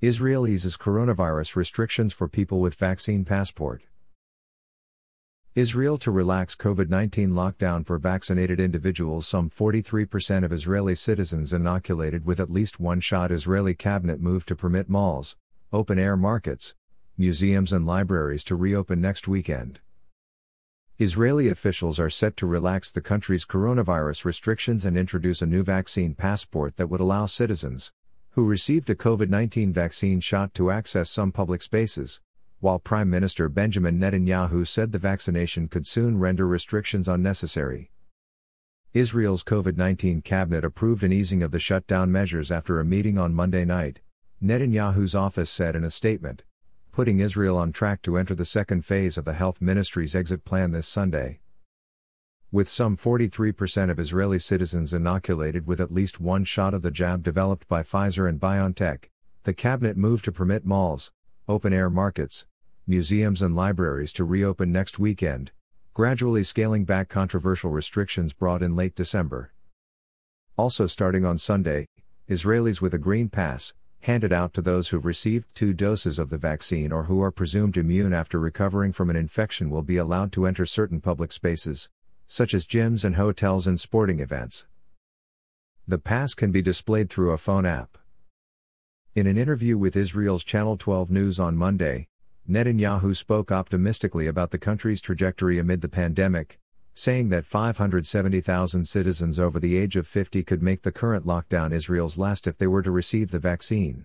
Israel eases coronavirus restrictions for people with vaccine passport. Israel to relax COVID 19 lockdown for vaccinated individuals. Some 43% of Israeli citizens inoculated with at least one shot. Israeli cabinet move to permit malls, open air markets, museums, and libraries to reopen next weekend. Israeli officials are set to relax the country's coronavirus restrictions and introduce a new vaccine passport that would allow citizens who received a COVID 19 vaccine shot to access some public spaces, while Prime Minister Benjamin Netanyahu said the vaccination could soon render restrictions unnecessary. Israel's COVID 19 cabinet approved an easing of the shutdown measures after a meeting on Monday night, Netanyahu's office said in a statement, putting Israel on track to enter the second phase of the health ministry's exit plan this Sunday. With some 43% of Israeli citizens inoculated with at least one shot of the jab developed by Pfizer and BioNTech, the cabinet moved to permit malls, open air markets, museums, and libraries to reopen next weekend, gradually scaling back controversial restrictions brought in late December. Also starting on Sunday, Israelis with a green pass, handed out to those who've received two doses of the vaccine or who are presumed immune after recovering from an infection, will be allowed to enter certain public spaces, such as gyms and hotels and sporting events. The pass can be displayed through a phone app. In an interview with Israel's Channel 12 News on Monday, Netanyahu spoke optimistically about the country's trajectory amid the pandemic, saying that 570,000 citizens over the age of 50 could make the current lockdown Israel's last if they were to receive the vaccine.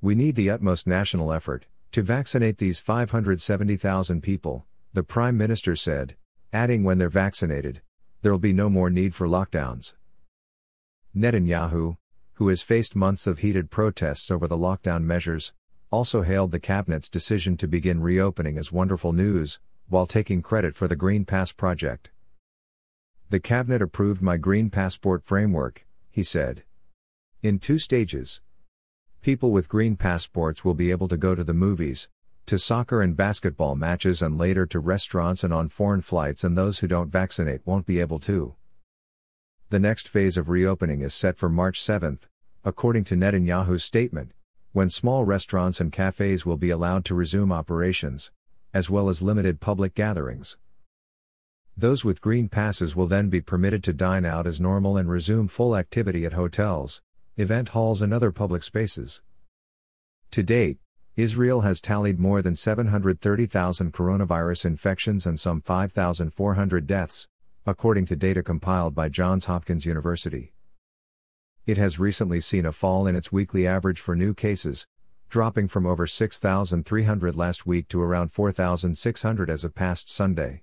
We need the utmost national effort to vaccinate these 570,000 people, the Prime Minister said, adding when they're vaccinated, there'll be no more need for lockdowns. Netanyahu, who has faced months of heated protests over the lockdown measures, also hailed the cabinet's decision to begin reopening as wonderful news, while taking credit for the Green Pass project. The cabinet approved my Green Passport framework, he said. In two stages. People with green passports will be able to go to the movies, to soccer and basketball matches, and later to restaurants and on foreign flights, and those who don't vaccinate won't be able to. The next phase of reopening is set for March 7, according to Netanyahu's statement, when small restaurants and cafes will be allowed to resume operations, as well as limited public gatherings. Those with green passes will then be permitted to dine out as normal and resume full activity at hotels, event halls, and other public spaces. To date, Israel has tallied more than 730,000 coronavirus infections and some 5,400 deaths, according to data compiled by Johns Hopkins University. It has recently seen a fall in its weekly average for new cases, dropping from over 6,300 last week to around 4,600 as of past Sunday.